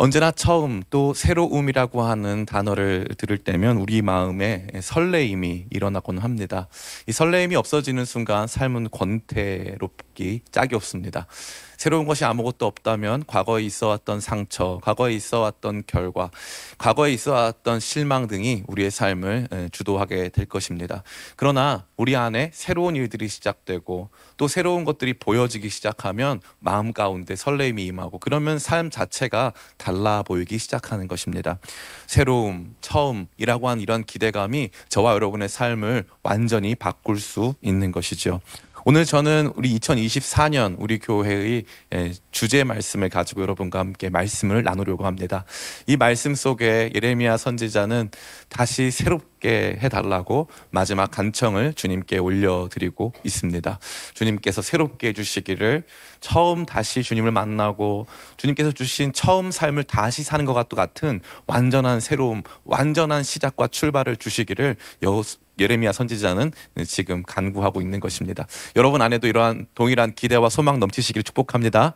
언제나 처음 또 새로움이라고 하는 단어를 들을 때면 우리 마음에 설레임이 일어나곤 합니다. 이 설레임이 없어지는 순간 삶은 권태롭기 짝이 없습니다. 새로운 것이 아무것도 없다면 과거에 있어 왔던 상처, 과거에 있어 왔던 결과, 과거에 있어 왔던 실망 등이 우리의 삶을 에, 주도하게 될 것입니다. 그러나 우리 안에 새로운 일들이 시작되고 또 새로운 것들이 보여지기 시작하면 마음 가운데 설레임이 임하고 그러면 삶 자체가 달라 보이기 시작하는 것입니다. 새로움, 처음이라고 한 이런 기대감이 저와 여러분의 삶을 완전히 바꿀 수 있는 것이죠. 오늘 저는 우리 2024년 우리 교회의 예, 주제 말씀을 가지고 여러분과 함께 말씀을 나누려고 합니다. 이 말씀 속에 예레미야 선지자는 다시 새롭게 해달라고 마지막 간청을 주님께 올려드리고 있습니다. 주님께서 새롭게 해주시기를 처음 다시 주님을 만나고 주님께서 주신 처음 삶을 다시 사는 것과 같은 완전한 새로움, 완전한 시작과 출발을 주시기를 여 예레미야 선지자는 지금 간구하고 있는 것입니다. 여러분 안에도 이러한 동일한 기대와 소망 넘치시기를 축복합니다.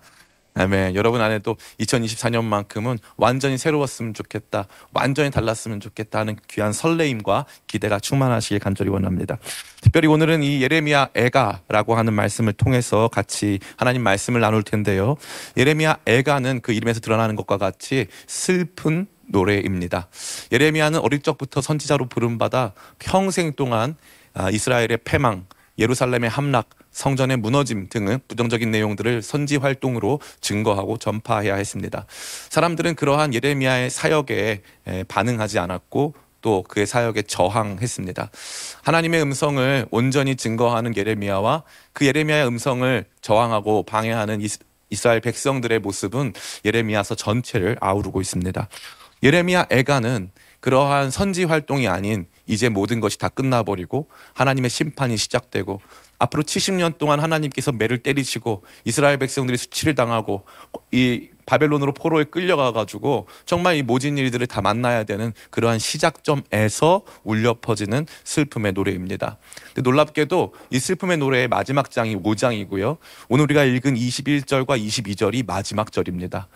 아멘. 여러분 안에도 2024년만큼은 완전히 새로웠으면 좋겠다. 완전히 달랐으면 좋겠다 하는 귀한 설레임과 기대가 충만하시길 간절히 원합니다. 특별히 오늘은 이 예레미야 애가라고 하는 말씀을 통해서 같이 하나님 말씀을 나눌 텐데요. 예레미야 애가는 그 이름에서 드러나는 것과 같이 슬픈 노래입니다. 예레미야는 어릴 적부터 선지자로 부름받아 평생 동안 아, 이스라엘의 패망, 예루살렘의 함락, 성전의 무너짐 등의 부정적인 내용들을 선지 활동으로 증거하고 전파해야 했습니다. 사람들은 그러한 예레미야의 사역에 반응하지 않았고 또 그의 사역에 저항했습니다. 하나님의 음성을 온전히 증거하는 예레미야와 그 예레미야의 음성을 저항하고 방해하는 이스라엘 백성들의 모습은 예레미야서 전체를 아우르고 있습니다. 예레미야 애가는 그러한 선지 활동이 아닌 이제 모든 것이 다 끝나버리고 하나님의 심판이 시작되고 앞으로 70년 동안 하나님께서 매를 때리시고 이스라엘 백성들이 수치를 당하고 이 바벨론으로 포로에 끌려가 가지고 정말 이 모진 일들을 다 만나야 되는 그러한 시작점에서 울려 퍼지는 슬픔의 노래입니다. 근데 놀랍게도 이 슬픔의 노래의 마지막 장이 5장이고요. 오늘 우리가 읽은 21절과 22절이 마지막 절입니다.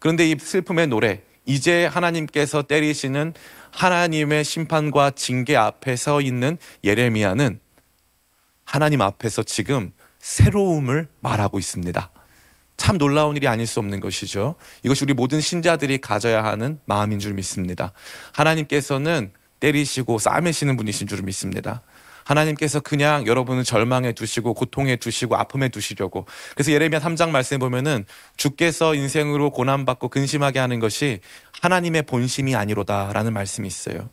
그런데 이 슬픔의 노래 이제 하나님께서 때리시는 하나님의 심판과 징계 앞에 서 있는 예레미야는 하나님 앞에서 지금 새로움을 말하고 있습니다. 참 놀라운 일이 아닐 수 없는 것이죠. 이것이 우리 모든 신자들이 가져야 하는 마음인 줄 믿습니다. 하나님께서는 때리시고 싸매시는 분이신 줄 믿습니다. 하나님께서 그냥 여러분을 절망에 두시고 고통에 두시고 아픔에 두시려고 그래서 예레미야 3장 말씀에 보면은 주께서 인생으로 고난 받고 근심하게 하는 것이 하나님의 본심이 아니로다라는 말씀이 있어요.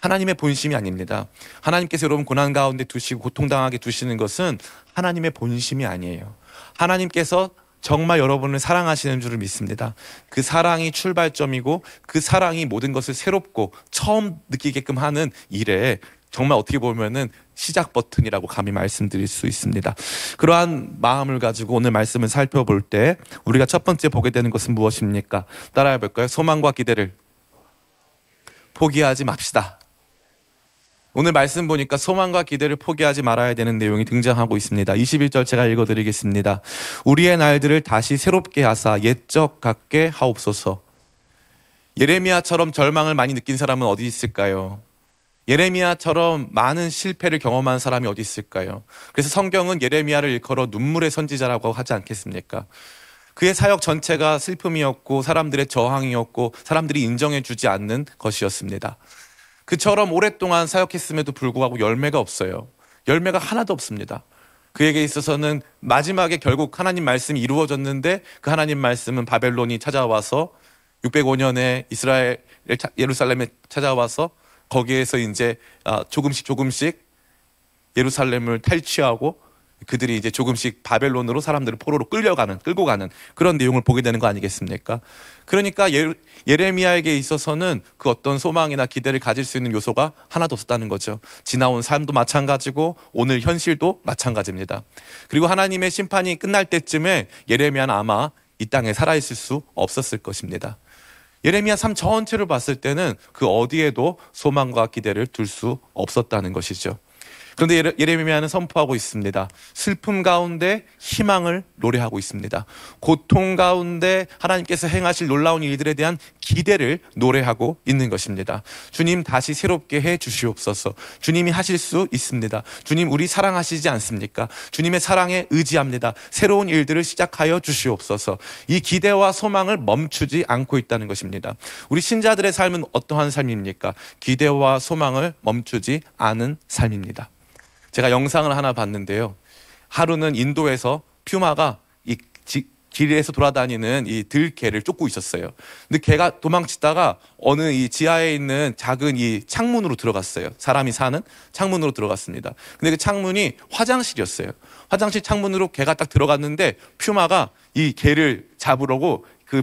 하나님의 본심이 아닙니다. 하나님께서 여러분 고난 가운데 두시고 고통당하게 두시는 것은 하나님의 본심이 아니에요. 하나님께서 정말 여러분을 사랑하시는 줄을 믿습니다. 그 사랑이 출발점이고 그 사랑이 모든 것을 새롭고 처음 느끼게끔 하는 일에 정말 어떻게 보면은 시작 버튼이라고 감히 말씀드릴 수 있습니다. 그러한 마음을 가지고 오늘 말씀을 살펴볼 때 우리가 첫 번째 보게 되는 것은 무엇입니까? 따라해 볼까요? 소망과 기대를 포기하지 맙시다. 오늘 말씀 보니까 소망과 기대를 포기하지 말아야 되는 내용이 등장하고 있습니다. 21절 제가 읽어 드리겠습니다. 우리의 날들을 다시 새롭게 하사 옛적 같게 하옵소서. 예레미야처럼 절망을 많이 느낀 사람은 어디 있을까요? 예레미야처럼 많은 실패를 경험한 사람이 어디 있을까요? 그래서 성경은 예레미야를 일컬어 눈물의 선지자라고 하지 않겠습니까? 그의 사역 전체가 슬픔이었고 사람들의 저항이었고 사람들이 인정해 주지 않는 것이었습니다. 그처럼 오랫동안 사역했음에도 불구하고 열매가 없어요. 열매가 하나도 없습니다. 그에게 있어서는 마지막에 결국 하나님 말씀이 이루어졌는데 그 하나님 말씀은 바벨론이 찾아와서 605년에 이스라엘 예루살렘에 찾아와서 거기에서 이제 아, 조금씩 조금씩 예루살렘을 탈취하고 그들이 이제 조금씩 바벨론으로 사람들을 포로로 끌려가는 끌고 가는 그런 내용을 보게 되는 거 아니겠습니까? 그러니까 예, 예레미야에게 있어서는 그 어떤 소망이나 기대를 가질 수 있는 요소가 하나도 없었다는 거죠. 지나온 삶도 마찬가지고 오늘 현실도 마찬가지입니다. 그리고 하나님의 심판이 끝날 때쯤에 예레미야는 아마 이 땅에 살아 있을 수 없었을 것입니다. 예레미야 3 전체를 봤을 때는 그 어디에도 소망과 기대를 둘 수 없었다는 것이죠. 그런데 예레- 예레미야는 선포하고 있습니다. 슬픔 가운데 희망을 노래하고 있습니다. 고통 가운데 하나님께서 행하실 놀라운 일들에 대한 기대를 노래하고 있는 것입니다. 주님 다시 새롭게 해 주시옵소서. 주님이 하실 수 있습니다. 주님 우리 사랑하시지 않습니까? 주님의 사랑에 의지합니다. 새로운 일들을 시작하여 주시옵소서. 이 기대와 소망을 멈추지 않고 있다는 것입니다. 우리 신자들의 삶은 어떠한 삶입니까? 기대와 소망을 멈추지 않은 삶입니다. 제가 영상을 하나 봤는데요. 하루는 인도에서 퓨마가 이 지- 길에서 돌아다니는 이 들개를 쫓고 있었어요. 근데 개가 도망치다가 어느 이 지하에 있는 작은 이 창문으로 들어갔어요. 사람이 사는 창문으로 들어갔습니다. 근데 그 창문이 화장실이었어요. 화장실 창문으로 개가 딱 들어갔는데 퓨마가 이 개를 잡으려고 그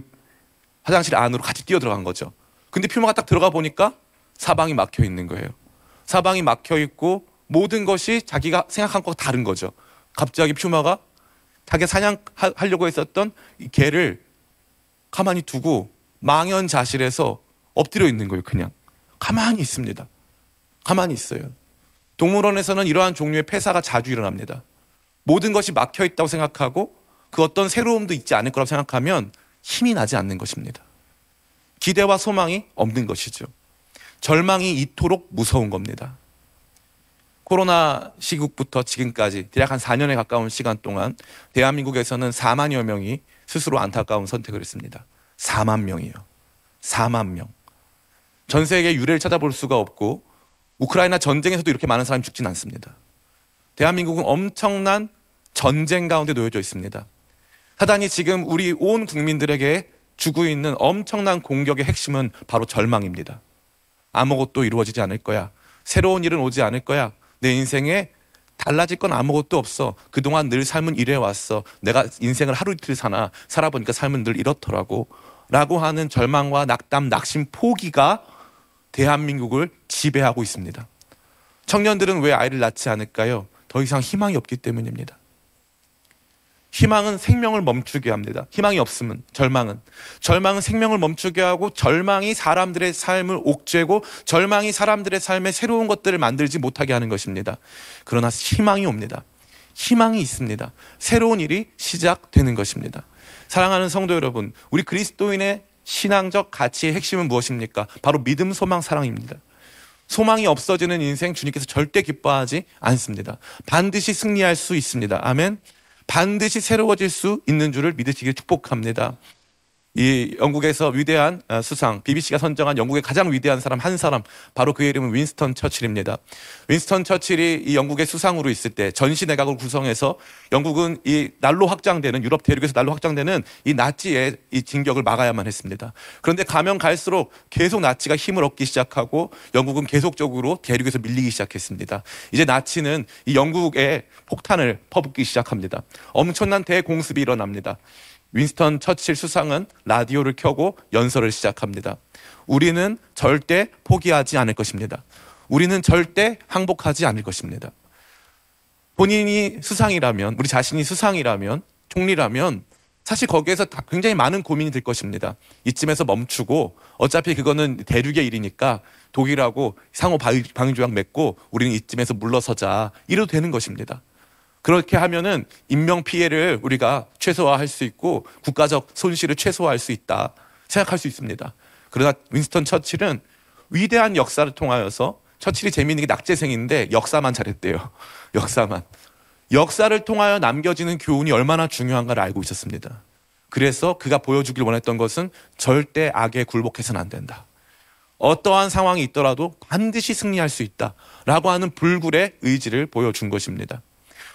화장실 안으로 같이 뛰어 들어간 거죠. 근데 퓨마가 딱 들어가 보니까 사방이 막혀 있는 거예요. 사방이 막혀 있고 모든 것이 자기가 생각한 것과 다른 거죠. 갑자기 퓨마가 자기 사냥하려고 했었던 이 개를 가만히 두고 망연자실해서 엎드려 있는 거예요. 그냥 가만히 있습니다. 가만히 있어요. 동물원에서는 이러한 종류의 폐사가 자주 일어납니다. 모든 것이 막혀 있다고 생각하고 그 어떤 새로움도 있지 않을 거라고 생각하면 힘이 나지 않는 것입니다. 기대와 소망이 없는 것이죠. 절망이 이토록 무서운 겁니다. 코로나 시국부터 지금까지 대략 한 4년에 가까운 시간 동안 대한민국에서는 4만여 명이 스스로 안타까운 선택을 했습니다. 4만 명이요. 4만 명. 전 세계 유례를 찾아볼 수가 없고 우크라이나 전쟁에서도 이렇게 많은 사람이 죽진 않습니다. 대한민국은 엄청난 전쟁 가운데 놓여져 있습니다. 사단이 지금 우리 온 국민들에게 주고 있는 엄청난 공격의 핵심은 바로 절망입니다. 아무것도 이루어지지 않을 거야. 새로운 일은 오지 않을 거야. 내 인생에 달라질 건 아무것도 없어. 그동안 늘 삶은 이래 왔어. 내가 인생을 하루 이틀 사나 살아보니까 삶은 늘 이렇더라고. 라고 하는 절망과 낙담, 낙심, 포기가 대한민국을 지배하고 있습니다. 청년들은 왜 아이를 낳지 않을까요? 더 이상 희망이 없기 때문입니다. 희망은 생명을 멈추게 합니다. 희망이 없으면 절망은 절망은 생명을 멈추게 하고 절망이 사람들의 삶을 옥죄고 절망이 사람들의 삶에 새로운 것들을 만들지 못하게 하는 것입니다. 그러나 희망이 옵니다. 희망이 있습니다. 새로운 일이 시작되는 것입니다. 사랑하는 성도 여러분, 우리 그리스도인의 신앙적 가치의 핵심은 무엇입니까? 바로 믿음, 소망, 사랑입니다. 소망이 없어지는 인생 주님께서 절대 기뻐하지 않습니다. 반드시 승리할 수 있습니다. 아멘. 반드시 새로워질 수 있는 줄을 믿으시길 축복합니다. 이 영국에서 위대한 어, 수상 BBC가 선정한 영국의 가장 위대한 사람 한 사람 바로 그의 이름은 윈스턴 처칠입니다. 윈스턴 처칠이 이 영국의 수상으로 있을 때 전시 내각을 구성해서 영국은 이 날로 확장되는 유럽 대륙에서 날로 확장되는 이 나치의 이 진격을 막아야만 했습니다. 그런데 가면 갈수록 계속 나치가 힘을 얻기 시작하고 영국은 계속적으로 대륙에서 밀리기 시작했습니다. 이제 나치는 이 영국에 폭탄을 퍼붓기 시작합니다. 엄청난 대공습이 일어납니다. 윈스턴 처칠 수상은 라디오를 켜고 연설을 시작합니다. 우리는 절대 포기하지 않을 것입니다. 우리는 절대 항복하지 않을 것입니다. 본인이 수상이라면, 우리 자신이 수상이라면, 총리라면, 사실 거기에서 다 굉장히 많은 고민이 들 것입니다. 이쯤에서 멈추고, 어차피 그거는 대륙의 일이니까 독일하고 상호 방위조약 맺고, 우리는 이쯤에서 물러서자. 이래도 되는 것입니다. 그렇게 하면은 인명 피해를 우리가 최소화할 수 있고 국가적 손실을 최소화할 수 있다 생각할 수 있습니다. 그러나 윈스턴 처칠은 위대한 역사를 통하여서 처칠이 재미있는 게 낙제생인데 역사만 잘했대요. 역사만. 역사를 통하여 남겨지는 교훈이 얼마나 중요한가를 알고 있었습니다. 그래서 그가 보여주길 원했던 것은 절대 악에 굴복해서는 안 된다. 어떠한 상황이 있더라도 반드시 승리할 수 있다. 라고 하는 불굴의 의지를 보여준 것입니다.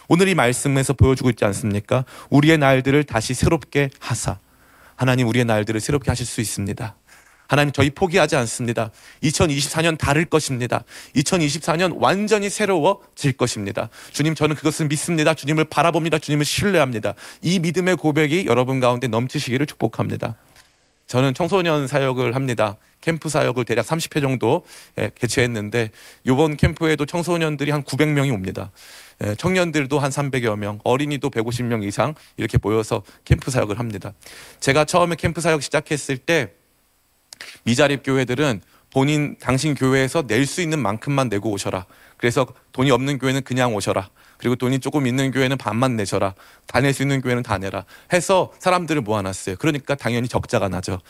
오늘 이 말씀에서 보여주고 있지 않습니까? 우리의 날들을 다시 새롭게 하사. 하나님 우리의 날들을 새롭게 하실 수 있습니다. 하나님 저희 포기하지 않습니다. 2024년 다를 것입니다. 2024년 완전히 새로워질 것입니다. 주님 저는 그것을 믿습니다. 주님을 바라봅니다. 주님을 신뢰합니다. 이 믿음의 고백이 여러분 가운데 넘치시기를 축복합니다. 저는 청소년 사역을 합니다. 캠프 사역을 대략 30회 정도 예, 개최했는데 이번 캠프에도 청소년들이 한 900명이 옵니다. 예, 청년들도 한 300여 명, 어린이도 150명 이상 이렇게 모여서 캠프 사역을 합니다. 제가 처음에 캠프 사역 시작했을 때 미자립 교회들은 본인 당신 교회에서 낼 수 있는 만큼만 내고 오셔라. 그래서 돈이 없는 교회는 그냥 오셔라. 그리고 돈이 조금 있는 교회는 반만 내셔라. 다 낼 수 있는 교회는 다 내라. 해서 사람들을 모아놨어요. 그러니까 당연히 적자가 나죠.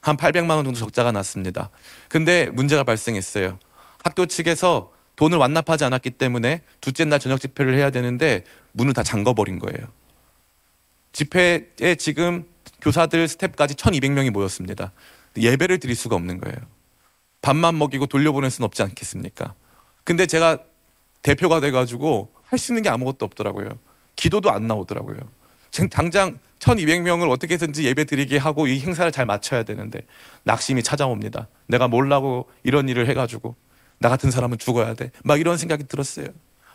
한 800만 원 정도 적자가 났습니다. 근데 문제가 발생했어요. 학교 측에서 돈을 완납하지 않았기 때문에 둘째 날 저녁 집회를 해야 되는데 문을 다 잠궈버린 거예요. 집회에 지금 교사들 스텝까지 1,200명이 모였습니다. 예배를 드릴 수가 없는 거예요. 밥만 먹이고 돌려보낼 수는 없지 않겠습니까? 근데 제가 대표가 돼가지고 할 수 있는 게 아무것도 없더라고요. 기도도 안 나오더라고요. 당장 1200명을 어떻게 해서든지 예배 드리게 하고 이 행사를 잘 마쳐야 되는데 낙심이 찾아옵니다. 내가 몰라고 이런 일을 해가지고 나 같은 사람은 죽어야 돼. 막 이런 생각이 들었어요.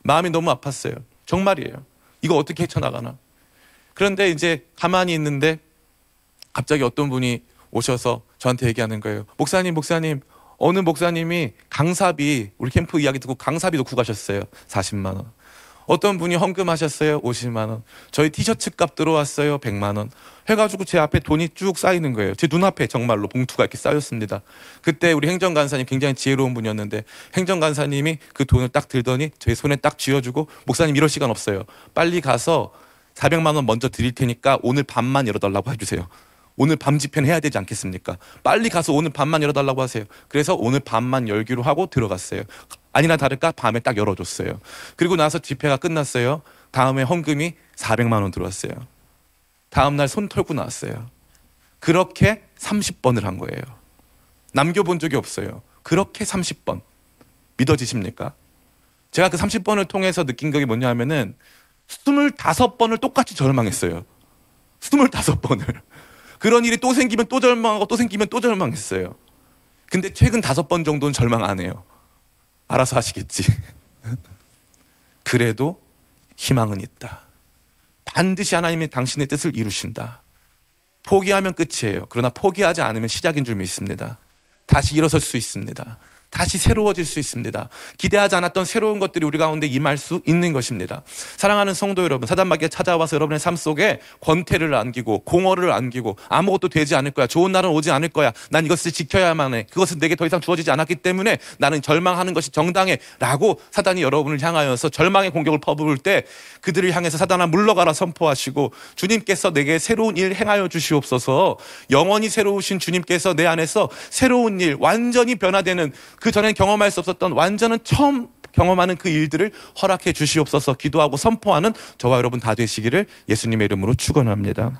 마음이 너무 아팠어요. 정말이에요. 이거 어떻게 헤쳐나가나. 그런데 이제 가만히 있는데 갑자기 어떤 분이 오셔서 저한테 얘기하는 거예요. 목사님, 목사님, 어느 목사님이 강사비, 우리 캠프 이야기 듣고 강사비 놓고 가셨어요. 40만 원. 어떤 분이 헌금하셨어요. 50만 원. 저희 티셔츠 값 들어왔어요. 100만 원. 해가지고 제 앞에 돈이 쭉 쌓이는 거예요. 제 눈앞에 정말로 봉투가 이렇게 쌓였습니다. 그때 우리 행정간사님 굉장히 지혜로운 분이었는데 행정간사님이 그 돈을 딱 들더니 제 손에 딱 쥐어주고 목사님 이럴 시간 없어요. 빨리 가서 400만 원 먼저 드릴 테니까 오늘 밤만 열어달라고 해주세요. 오늘 밤 집회는 해야 되지 않겠습니까? 빨리 가서 오늘 밤만 열어달라고 하세요. 그래서 오늘 밤만 열기로 하고 들어갔어요. 아니나 다를까 밤에 딱 열어줬어요. 그리고 나서 집회가 끝났어요. 다음에 헌금이 400만 원 들어왔어요. 다음 날 손 털고 나왔어요. 그렇게 30번을 한 거예요. 남겨본 적이 없어요. 그렇게 30번. 믿어지십니까? 제가 그 30번을 통해서 느낀 게 뭐냐 하면은 25번을 똑같이 절망했어요. 25번을. 그런 일이 또 생기면 또 절망하고 또 생기면 또 절망했어요. 근데 최근 다섯 번 정도는 절망 안 해요. 알아서 하시겠지. 그래도 희망은 있다. 반드시 하나님이 당신의 뜻을 이루신다. 포기하면 끝이에요. 그러나 포기하지 않으면 시작인 줄 믿습니다. 다시 일어설 수 있습니다. 다시 새로워질 수 있습니다. 기대하지 않았던 새로운 것들이 우리 가운데 임할 수 있는 것입니다. 사랑하는 성도 여러분, 사단마귀가 찾아와서 여러분의 삶 속에 권태를 안기고 공허를 안기고 아무것도 되지 않을 거야. 좋은 날은 오지 않을 거야. 난 이것을 지켜야만 해. 그것은 내게 더 이상 주어지지 않았기 때문에 나는 절망하는 것이 정당해. 라고 사단이 여러분을 향하여서 절망의 공격을 퍼부을 때 그들을 향해서 사단아 물러가라 선포하시고 주님께서 내게 새로운 일 행하여 주시옵소서 영원히 새로우신 주님께서 내 안에서 새로운 일 완전히 변화되는 그 전엔 경험할 수 없었던 완전한 처음 경험하는 그 일들을 허락해 주시옵소서 기도하고 선포하는 저와 여러분 다 되시기를 예수님의 이름으로 축원합니다.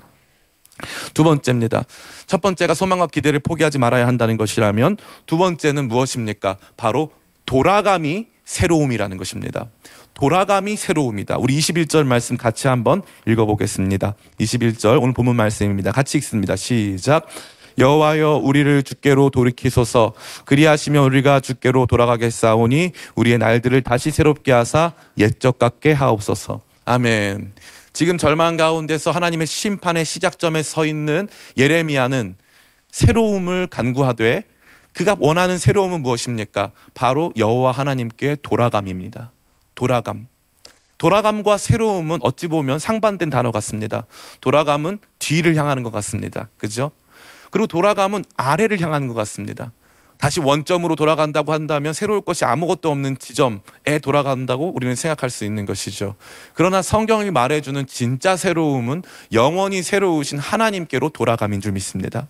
두 번째입니다. 첫 번째가 소망과 기대를 포기하지 말아야 한다는 것이라면 두 번째는 무엇입니까? 바로 돌아감이 새로움이라는 것입니다. 돌아감이 새로움이다. 우리 21절 말씀 같이 한번 읽어보겠습니다. 21절 오늘 본문 말씀입니다. 같이 읽습니다. 시작. 여호와여 우리를 주께로 돌이키소서 그리하시면 우리가 주께로 돌아가겠사오니 우리의 날들을 다시 새롭게 하사 옛적 같게 하옵소서 아멘 지금 절망 가운데서 하나님의 심판의 시작점에 서 있는 예레미야는 새로움을 간구하되 그가 원하는 새로움은 무엇입니까? 바로 여호와 하나님께 돌아감입니다. 돌아감. 돌아감과 새로움은 어찌 보면 상반된 단어 같습니다. 돌아감은 뒤를 향하는 것 같습니다. 그죠? 그리고 돌아감은 아래를 향하는 것 같습니다. 다시 원점으로 돌아간다고 한다면 새로울 것이 아무것도 없는 지점에 돌아간다고 우리는 생각할 수 있는 것이죠. 그러나 성경이 말해주는 진짜 새로움은 영원히 새로우신 하나님께로 돌아감인 줄 믿습니다.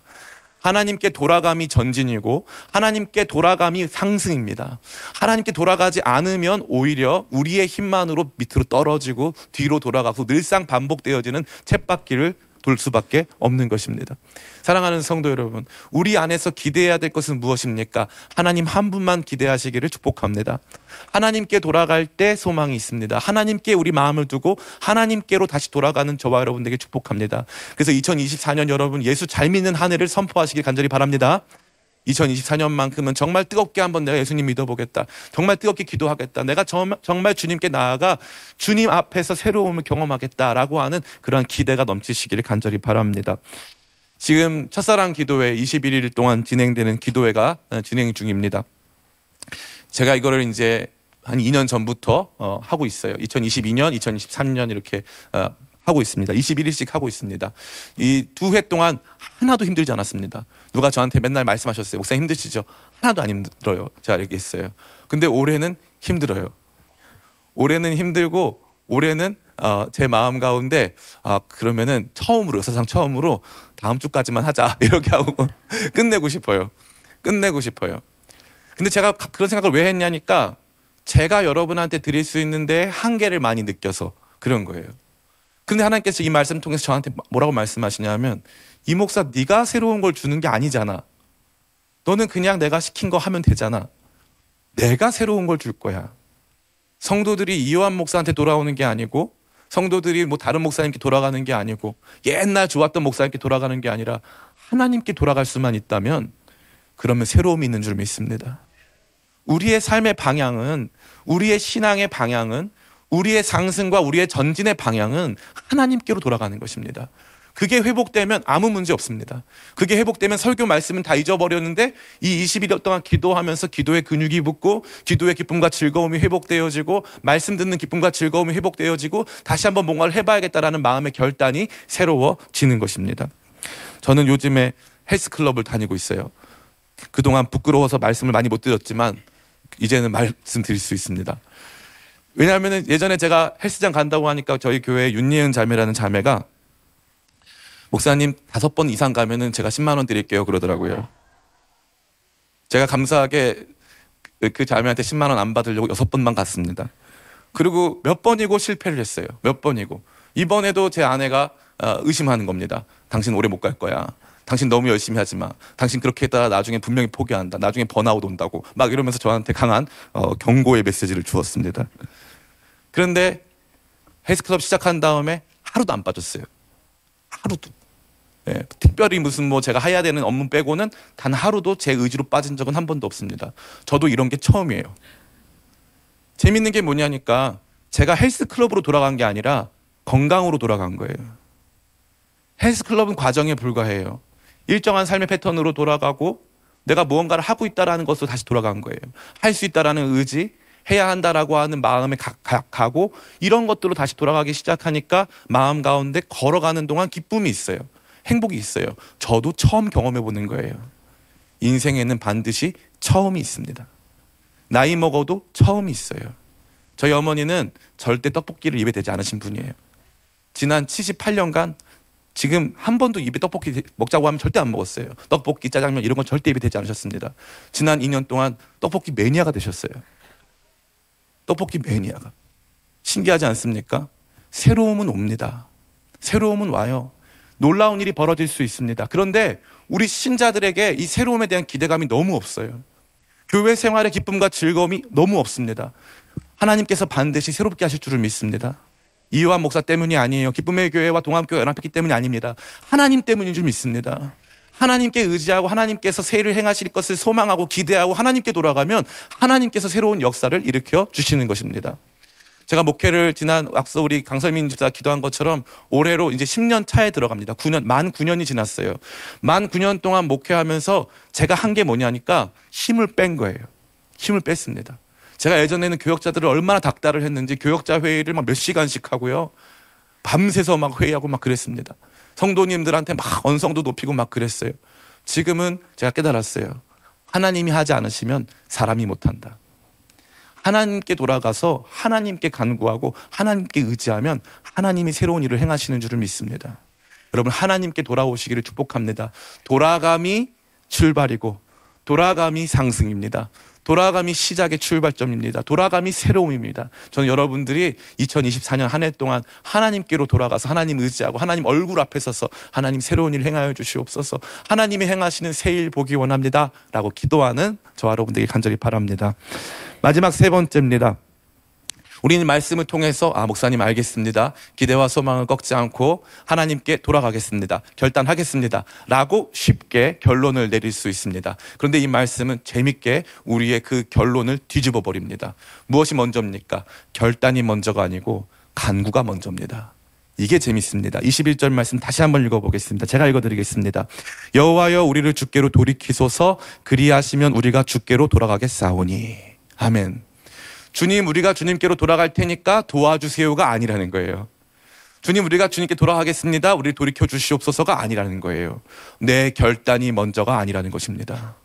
하나님께 돌아감이 전진이고 하나님께 돌아감이 상승입니다. 하나님께 돌아가지 않으면 오히려 우리의 힘만으로 밑으로 떨어지고 뒤로 돌아가고 늘상 반복되어지는 쳇바퀴를 돌 수밖에 없는 것입니다. 사랑하는 성도 여러분, 우리 안에서 기대해야 될 것은 무엇입니까? 하나님 한 분만 기대하시기를 축복합니다. 하나님께 돌아갈 때 소망이 있습니다. 하나님께 우리 마음을 두고 하나님께로 다시 돌아가는 저와 여러분에게 축복합니다. 그래서 2024년 여러분 예수 잘 믿는 한 해를 선포하시길 간절히 바랍니다. 2024년만큼은 정말 뜨겁게 한번 내가 예수님 믿어보겠다. 정말 뜨겁게 기도하겠다. 내가 정- 정말 주님께 나아가 주님 앞에서 새로움을 경험하겠다라고 하는 그러한 기대가 넘치시기를 간절히 바랍니다. 지금 첫사랑 기도회 21일 동안 진행되는 기도회가 어, 진행 중입니다. 제가 이거를 이제 한 2년 전부터 어, 하고 있어요. 2022년, 2023년 이렇게 어, 하고 있습니다. 21일씩 하고 있습니다. 이 두 회 동안 하나도 힘들지 않았습니다. 누가 저한테 맨날 말씀하셨어요. 목사님 힘드시죠? 하나도 안 힘들어요. 제가 알겠어요. 근데 올해는 힘들어요. 올해는 힘들고 올해는 어, 제 마음 가운데 아 그러면은 처음으로 역사상 처음으로 다음 주까지만 하자 이렇게 하고 끝내고 싶어요. 끝내고 싶어요. 근데 제가 가- 그런 생각을 왜 했냐니까 제가 여러분한테 드릴 수 있는데 한계를 많이 느껴서 그런 거예요. 근데 하나님께서 이 말씀 통해서 저한테 뭐라고 말씀하시냐면 이 목사 네가 새로운 걸 주는 게 아니잖아. 너는 그냥 내가 시킨 거 하면 되잖아. 내가 새로운 걸 줄 거야. 성도들이 이요한 목사한테 돌아오는 게 아니고 성도들이 뭐 다른 목사님께 돌아가는 게 아니고 옛날 좋았던 목사님께 돌아가는 게 아니라 하나님께 돌아갈 수만 있다면 그러면 새로움이 있는 줄 믿습니다. 우리의 삶의 방향은 우리의 신앙의 방향은 우리의 상승과 우리의 전진의 방향은 하나님께로 돌아가는 것입니다. 그게 회복되면 아무 문제 없습니다. 그게 회복되면 설교 말씀은 다 잊어버렸는데 이 21일 동안 기도하면서 기도의 근육이 붙고 기도의 기쁨과 즐거움이 회복되어지고 말씀 듣는 기쁨과 즐거움이 회복되어지고 다시 한번 뭔가를 해봐야겠다라는 마음의 결단이 새로워지는 것입니다. 저는 요즘에 헬스클럽을 다니고 있어요. 그동안 부끄러워서 말씀을 많이 못 드렸지만 이제는 말씀드릴 수 있습니다. 왜냐하면 예전에 제가 헬스장 간다고 하니까 저희 교회 윤예은 자매라는 자매가 목사님 다섯 번 이상 가면은 제가 10만 원 드릴게요 그러더라고요. 제가 감사하게 그- 그 자매한테 10만 원 안 받으려고 여섯 번만 갔습니다. 그리고 몇 번이고 실패를 했어요. 몇 번이고 이번에도 제 아내가 어, 의심하는 겁니다. 당신 오래 못 갈 거야. 당신 너무 열심히 하지 마. 당신 그렇게 했다가 나중에 분명히 포기한다. 나중에 번아웃 온다고. 막 이러면서 저한테 강한 어, 경고의 메시지를 주었습니다. 그런데 헬스클럽 시작한 다음에 하루도 안 빠졌어요. 하루도. 예, 특별히 무슨 뭐 제가 해야 되는 업무 빼고는 단 하루도 제 의지로 빠진 적은 한 번도 없습니다. 저도 이런 게 처음이에요. 재밌는 게 뭐냐니까 제가 헬스클럽으로 돌아간 게 아니라 건강으로 돌아간 거예요. 헬스클럽은 과정에 불과해요. 일정한 삶의 패턴으로 돌아가고 내가 무언가를 하고 있다라는 것으로 다시 돌아간 거예요. 할 수 있다라는 의지, 해야 한다라고 하는 마음에 가고 이런 것들로 다시 돌아가기 시작하니까 마음 가운데 걸어가는 동안 기쁨이 있어요. 행복이 있어요. 저도 처음 경험해 보는 거예요. 인생에는 반드시 처음이 있습니다. 나이 먹어도 처음이 있어요. 저희 어머니는 절대 떡볶이를 입에 대지 않으신 분이에요. 지난 78년간 지금 한 번도 입에 떡볶이 먹자고 하면 절대 안 먹었어요. 떡볶이, 짜장면 이런 건 절대 입에 대지 않으셨습니다. 지난 2년 동안 떡볶이 매니아가 되셨어요. 떡볶이 매니아가. 신기하지 않습니까? 새로움은 옵니다. 새로움은 와요. 놀라운 일이 벌어질 수 있습니다. 그런데 우리 신자들에게 이 새로움에 대한 기대감이 너무 없어요. 교회 생활의 기쁨과 즐거움이 너무 없습니다. 하나님께서 반드시 새롭게 하실 줄을 믿습니다. 이요한 목사 때문이 아니에요. 기쁨의 교회와 동암교회 연합했기 때문이 아닙니다. 하나님 때문인 줄 믿습니다. 하나님께 의지하고 하나님께서 새를 행하실 것을 소망하고 기대하고 하나님께 돌아가면 하나님께서 새로운 역사를 일으켜 주시는 것입니다. 제가 목회를 지난 앞서 우리 강설민 집사 기도한 것처럼 올해로 이제 10년 차에 들어갑니다. 9년 만 9년이 지났어요. 만 9년 동안 목회하면서 제가 한 게 뭐냐니까 힘을 뺀 거예요. 힘을 뺐습니다. 제가 예전에는 교역자들을 얼마나 닥달을 했는지 교역자 회의를 막 몇 시간씩 하고요. 밤새서 막 회의하고 막 그랬습니다. 성도님들한테 막 언성도 높이고 막 그랬어요. 지금은 제가 깨달았어요. 하나님이 하지 않으시면 사람이 못한다. 하나님께 돌아가서 하나님께 간구하고 하나님께 의지하면 하나님이 새로운 일을 행하시는 줄을 믿습니다. 여러분 하나님께 돌아오시기를 축복합니다. 돌아감이 출발이고 돌아감이 상승입니다. 돌아감이 시작의 출발점입니다. 돌아감이 새로움입니다. 저는 여러분들이 2024년 한 해 동안 하나님께로 돌아가서 하나님 의지하고 하나님 얼굴 앞에 서서 하나님 새로운 일 행하여 주시옵소서 하나님이 행하시는 새 일 보기 원합니다. 라고 기도하는 저와 여러분들에게 간절히 바랍니다. 마지막 세 번째입니다. 우리는 말씀을 통해서 아 목사님 알겠습니다. 기대와 소망을 꺾지 않고 하나님께 돌아가겠습니다. 결단하겠습니다. 라고 쉽게 결론을 내릴 수 있습니다. 그런데 이 말씀은 재밌게 우리의 그 결론을 뒤집어 버립니다. 무엇이 먼저입니까? 결단이 먼저가 아니고 간구가 먼저입니다. 이게 재밌습니다. 21절 말씀 다시 한번 읽어보겠습니다. 제가 읽어드리겠습니다. 여호와여 우리를 주께로 돌이키소서 그리하시면 우리가 주께로 돌아가겠사오니 아멘. 주님 우리가 주님께로 돌아갈 테니까 도와주세요가 아니라는 거예요. 주님 우리가 주님께 돌아가겠습니다. 우리 돌이켜 주시옵소서가 아니라는 거예요. 내 결단이 먼저가 아니라는 것입니다.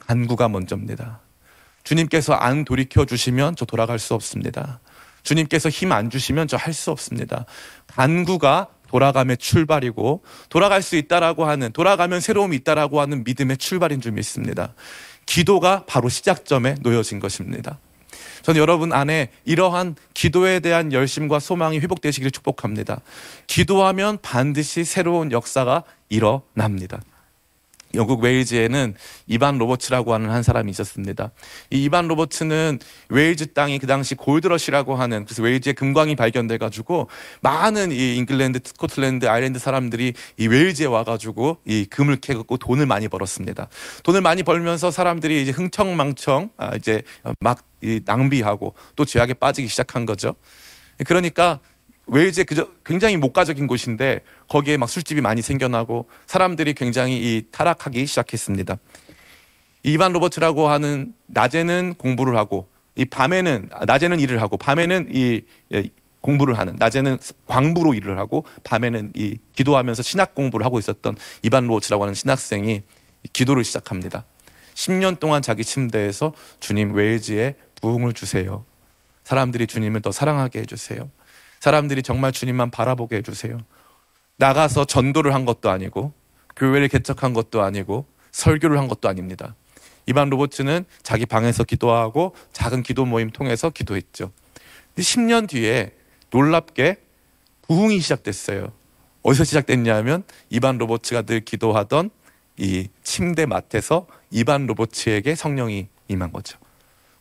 간구가 먼저입니다. 주님께서 안 돌이켜 주시면 저 돌아갈 수 없습니다. 주님께서 힘 안 주시면 저 할 수 없습니다. 간구가 돌아감의 출발이고 돌아갈 수 있다라고 하는 돌아가면 새로움이 있다라고 하는 믿음의 출발인 줄 믿습니다. 기도가 바로 시작점에 놓여진 것입니다. 저는 여러분 안에 이러한 기도에 대한 열심과 소망이 회복되시기를 축복합니다. 기도하면 반드시 새로운 역사가 일어납니다. 영국 웨일즈에는 이반 로버츠라고 하는 한 사람이 있었습니다. 이 이반 로버츠는 웨일즈 땅이 그 당시 골드러시라고 하는 그래서 웨일즈에 금광이 발견돼 가지고 많은 이 잉글랜드, 스코틀랜드, 아일랜드 사람들이 이 웨일즈에 와 가지고 이 금을 캐갖고 돈을 많이 벌었습니다. 돈을 많이 벌면서 사람들이 이제 흥청망청 아 이제 막이 낭비하고 또 죄악에 빠지기 시작한 거죠. 그러니까 웨일즈에 그저 굉장히 목가적인 곳인데 거기에 막 술집이 많이 생겨나고 사람들이 굉장히 이 타락하기 시작했습니다. 이반 로버트라고 하는 낮에는 공부를 하고 이 밤에는 아, 낮에는 일을 하고 밤에는 이 예, 공부를 하는 낮에는 광부로 일을 하고 밤에는 이 기도하면서 신학 공부를 하고 있었던 이반 로버트라고 하는 신학생이 기도를 시작합니다. 10년 동안 자기 침대에서 주님 웨일즈에 부흥을 주세요. 사람들이 주님을 더 사랑하게 해주세요. 사람들이 정말 주님만 바라보게 해주세요. 나가서 전도를 한 것도 아니고 교회를 개척한 것도 아니고 설교를 한 것도 아닙니다. 이반 로버츠는 자기 방에서 기도하고 작은 기도 모임 통해서 기도했죠. 10년 뒤에 놀랍게 부흥이 시작됐어요. 어디서 시작됐냐면 이반 로버츠가 늘 기도하던 이 침대 맡에서 이반 로버츠에게 성령이 임한 거죠.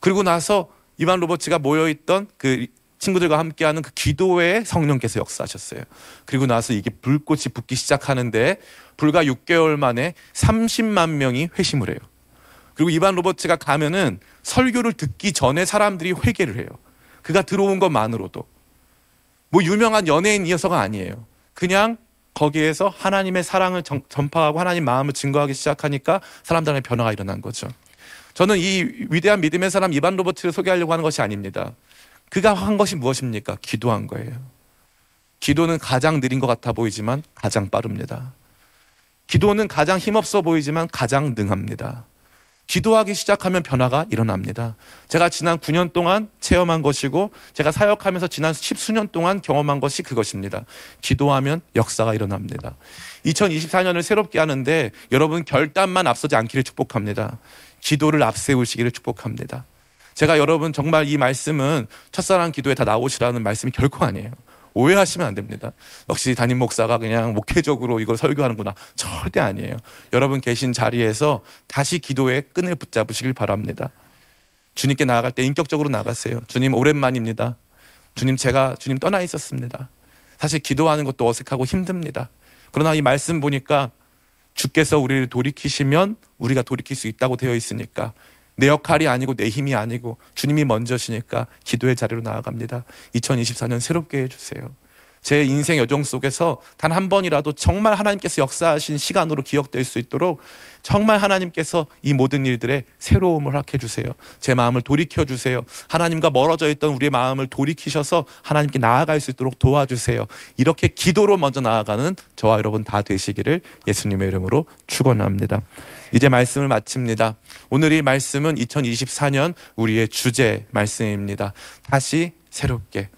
그리고 나서 이반 로버츠가 모여 있던 그 친구들과 함께하는 그 기도회에 성령께서 역사하셨어요. 그리고 나서 이게 불꽃이 붙기 시작하는데 불과 6개월 만에 30만 명이 회심을 해요. 그리고 이반 로버츠가 가면은 설교를 듣기 전에 사람들이 회개를 해요. 그가 들어온 것만으로도 뭐 유명한 연예인이어서가 아니에요. 그냥 거기에서 하나님의 사랑을 전, 전파하고 하나님 마음을 증거하기 시작하니까 사람들의 변화가 일어난 거죠. 저는 이 위대한 믿음의 사람 이반 로버트를 소개하려고 하는 것이 아닙니다. 그가 한 것이 무엇입니까? 기도한 거예요. 기도는 가장 느린 것 같아 보이지만 가장 빠릅니다. 기도는 가장 힘없어 보이지만 가장 능합니다. 기도하기 시작하면 변화가 일어납니다. 제가 지난 9년 동안 체험한 것이고 제가 사역하면서 지난 십수년 동안 경험한 것이 그것입니다. 기도하면 역사가 일어납니다. 2024년을 새롭게 하는데 여러분 결단만 앞서지 않기를 축복합니다. 기도를 앞세우시기를 축복합니다. 제가 여러분 정말 이 말씀은 첫사랑 기도에 다 나오시라는 말씀이 결코 아니에요. 오해하시면 안 됩니다. 역시 담임 목사가 그냥 목회적으로 이걸 설교하는구나. 절대 아니에요. 여러분 계신 자리에서 다시 기도의 끈을 붙잡으시길 바랍니다. 주님께 나아갈 때 인격적으로 나가세요. 주님 오랜만입니다. 주님 제가 주님 떠나 있었습니다. 사실 기도하는 것도 어색하고 힘듭니다. 그러나 이 말씀 보니까 주께서 우리를 돌이키시면 우리가 돌이킬 수 있다고 되어 있으니까 내 역할이 아니고 내 힘이 아니고 주님이 먼저시니까 기도의 자리로 나아갑니다. 2024년 새롭게 해주세요. 제 인생 여정 속에서 단 한 번이라도 정말 하나님께서 역사하신 시간으로 기억될 수 있도록 정말 하나님께서 이 모든 일들에 새로움을 허락해 주세요. 제 마음을 돌이켜 주세요. 하나님과 멀어져 있던 우리의 마음을 돌이키셔서 하나님께 나아갈 수 있도록 도와주세요. 이렇게 기도로 먼저 나아가는 저와 여러분 다 되시기를 예수님의 이름으로 축원합니다. 이제 말씀을 마칩니다. 오늘 이 말씀은 2024년 우리의 주제 말씀입니다. 다시 새롭게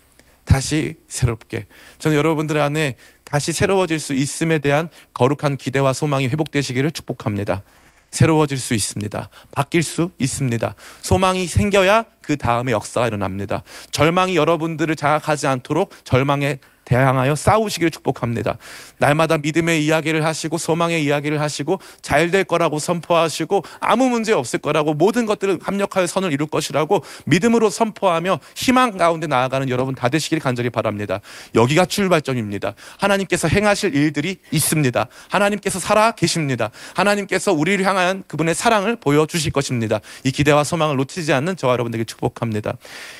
다시 새롭게. 저는 여러분들 안에 다시 새로워질 수 있음에 대한 거룩한 기대와 소망이 회복되시기를 축복합니다. 새로워질 수 있습니다. 바뀔 수 있습니다. 소망이 생겨야 그 다음에 역사가 일어납니다. 절망이 여러분들을 장악하지 않도록 절망에 대항하여 싸우시기를 축복합니다. 날마다 믿음의 이야기를 하시고 소망의 이야기를 하시고 잘 될 거라고 선포하시고 아무 문제 없을 거라고 모든 것들을 합력하여 선을 이룰 것이라고 믿음으로 선포하며 희망 가운데 나아가는 여러분 다 되시길 간절히 바랍니다. 여기가 출발점입니다. 하나님께서 행하실 일들이 있습니다. 하나님께서 살아 계십니다. 하나님께서 우리를 향한 그분의 사랑을 보여주실 것입니다. 이 기대와 소망을 놓치지 않는 저와 여러분들에게 축복합니다.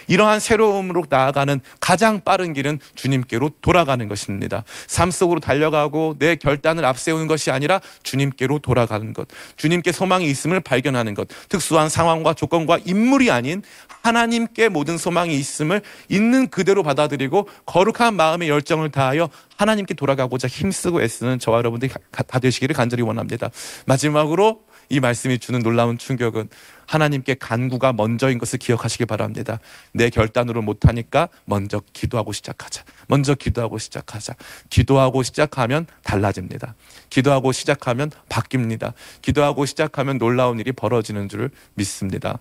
이러한 새로움으로 나아가는 가장 빠른 길은 주님께로 돌아가는 것입니다. 삶 속으로 달려가고 내 결단을 앞세우는 것이 아니라 주님께로 돌아가는 것. 주님께 소망이 있음을 발견하는 것. 특수한 상황과 조건과 인물이 아닌 하나님께 모든 소망이 있음을 있는 그대로 받아들이고 거룩한 마음의 열정을 다하여 하나님께 돌아가고자 힘쓰고 애쓰는 저와 여러분들이 가- 다 되시기를 간절히 원합니다. 마지막으로 이 말씀이 주는 놀라운 충격은 하나님께 간구가 먼저인 것을 기억하시기 바랍니다. 내 결단으로 못하니까 먼저 기도하고 시작하자. 먼저 기도하고 시작하자. 기도하고 시작하면 달라집니다. 기도하고 시작하면 바뀝니다. 기도하고 시작하면 놀라운 일이 벌어지는 줄 믿습니다.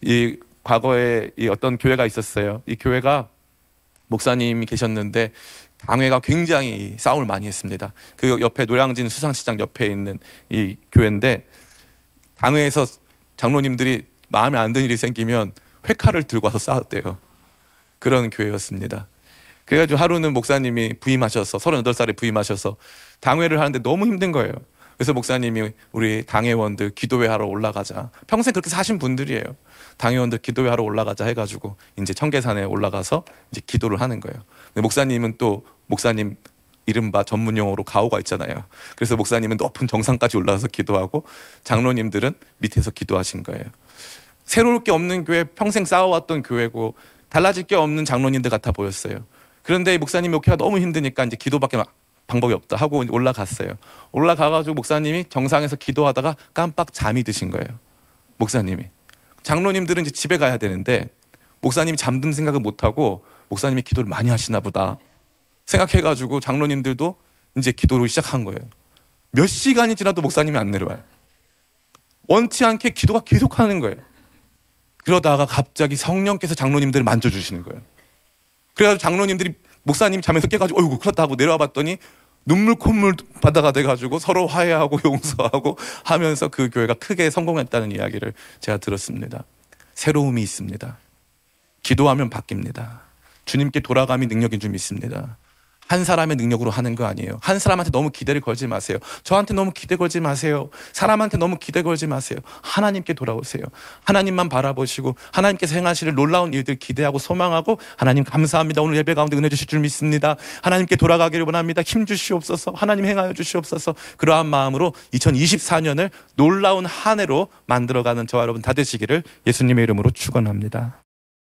이 과거에 이 어떤 교회가 있었어요. 이 교회가 목사님이 계셨는데 당회가 굉장히 싸움을 많이 했습니다. 그 옆에 노량진 수상시장 옆에 있는 이 교회인데 당회에서 장로님들이 마음에 안 드는 일이 생기면 회칼을 들고 와서 싸웠대요. 그런 교회였습니다. 그래가지고 하루는 목사님이 부임하셔서 38살에 부임하셔서 당회를 하는데 너무 힘든 거예요. 그래서 목사님이 우리 당회원들 기도회 하러 올라가자. 평생 그렇게 사신 분들이에요. 당회원들 기도회 하러 올라가자 해가지고 이제 청계산에 올라가서 이제 기도를 하는 거예요. 목사님은 또 목사님 이른바 전문 용어로 가오가 있잖아요. 그래서 목사님은 높은 정상까지 올라가서 기도하고 장로님들은 밑에서 기도하신 거예요. 새로울 게 없는 교회, 평생 싸워왔던 교회고 달라질 게 없는 장로님들 같아 보였어요. 그런데 이 목사님 목회가 너무 힘드니까 이제 기도밖에 막 방법이 없다 하고 올라갔어요. 올라가가지고 목사님이 정상에서 기도하다가 깜빡 잠이 드신 거예요. 목사님이. 장로님들은 이제 집에 가야 되는데 목사님이 잠든 생각을 못 하고 목사님이 기도를 많이 하시나 보다 생각해가지고 장로님들도 이제 기도를 시작한 거예요. 몇 시간이 지나도 목사님이 안 내려와요. 원치 않게 기도가 계속하는 거예요. 그러다가 갑자기 성령께서 장로님들을 만져주시는 거예요. 그래가지고 장로님들이 목사님 잠에서 깨가지고 어이구 그렇다 하고 내려와 봤더니 눈물 콧물 바다가 돼가지고 서로 화해하고 용서하고 하면서 그 교회가 크게 성공했다는 이야기를 제가 들었습니다. 새로움이 있습니다. 기도하면 바뀝니다. 주님께 돌아감이 능력인 줄 믿습니다. 한 사람의 능력으로 하는 거 아니에요. 한 사람한테 너무 기대를 걸지 마세요. 저한테 너무 기대 걸지 마세요. 사람한테 너무 기대 걸지 마세요. 하나님께 돌아오세요. 하나님만 바라보시고 하나님께서 행하실 놀라운 일들 기대하고 소망하고 하나님 감사합니다. 오늘 예배 가운데 은혜 주실 줄 믿습니다. 하나님께 돌아가기를 원합니다. 힘 주시옵소서. 하나님 행하여 주시옵소서. 그러한 마음으로 2024년을 놀라운 한 해로 만들어가는 저와 여러분 다 되시기를 예수님의 이름으로 축원합니다.